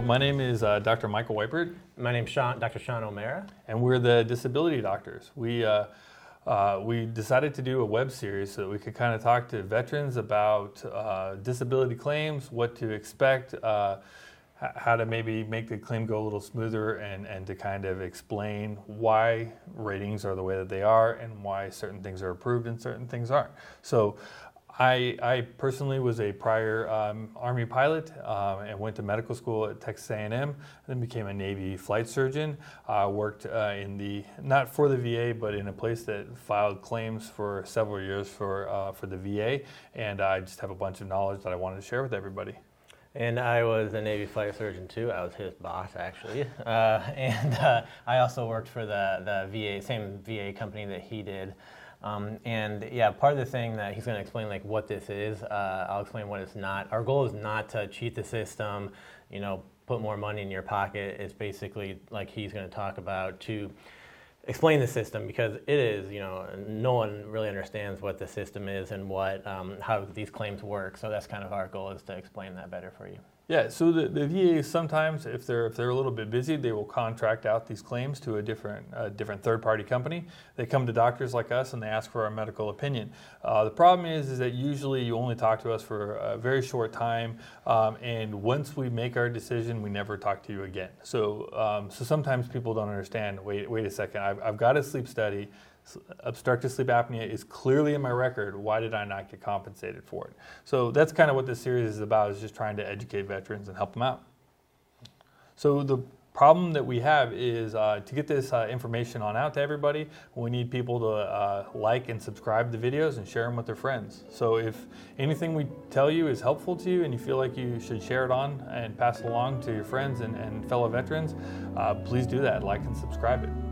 my name is uh, Dr. Michael Wiepert. My name's Sean, Dr. Sean O'Mara. And we're the disability doctors. We, uh, uh, we decided to do a web series so that we could kind of talk to veterans about uh, disability claims, what to expect, uh, how to maybe make the claim go a little smoother, and, and to kind of explain why ratings are the way that they are and why certain things are approved and certain things aren't. So I, I personally was a prior um, Army pilot um, and went to medical school at Texas A&M, then became a Navy flight surgeon. Uh, worked uh, in the not for the VA, but in a place that filed claims for several years for uh, for the VA, and I just have a bunch of knowledge that I wanted to share with everybody. And I was a Navy flight surgeon too. I was his boss actually, uh, and uh, I also worked for the the VA same VA company that he did. Um, and yeah, part of the thing that he's going to explain, like what this is, uh, I'll explain what it's not. Our goal is not to cheat the system, you know, put more money in your pocket. It's basically like he's going to talk about to explain the system because it is, you know, no one really understands what the system is and what um, how these claims work. So that's kind of our goal is to explain that better for you. Yeah, so the, the VA sometimes, if they're if they're a little bit busy, they will contract out these claims to a different different third party company. They come to doctors like us and they ask for our medical opinion. Uh, the problem is is that usually you only talk to us for a very short time, um, and once we make our decision, we never talk to you again. So um, so sometimes people don't understand. Wait wait a second, I've, I've got a sleep study obstructive sleep apnea is clearly in my record. Why did I not get compensated for it? So that's kind of what this series is about, is just trying to educate veterans and help them out. So the problem that we have is uh, to get this uh, information on out to everybody, we need people to uh, like and subscribe the videos and share them with their friends. So if anything we tell you is helpful to you and you feel like you should share it on and pass it along to your friends and, and fellow veterans, uh, please do that, like and subscribe it.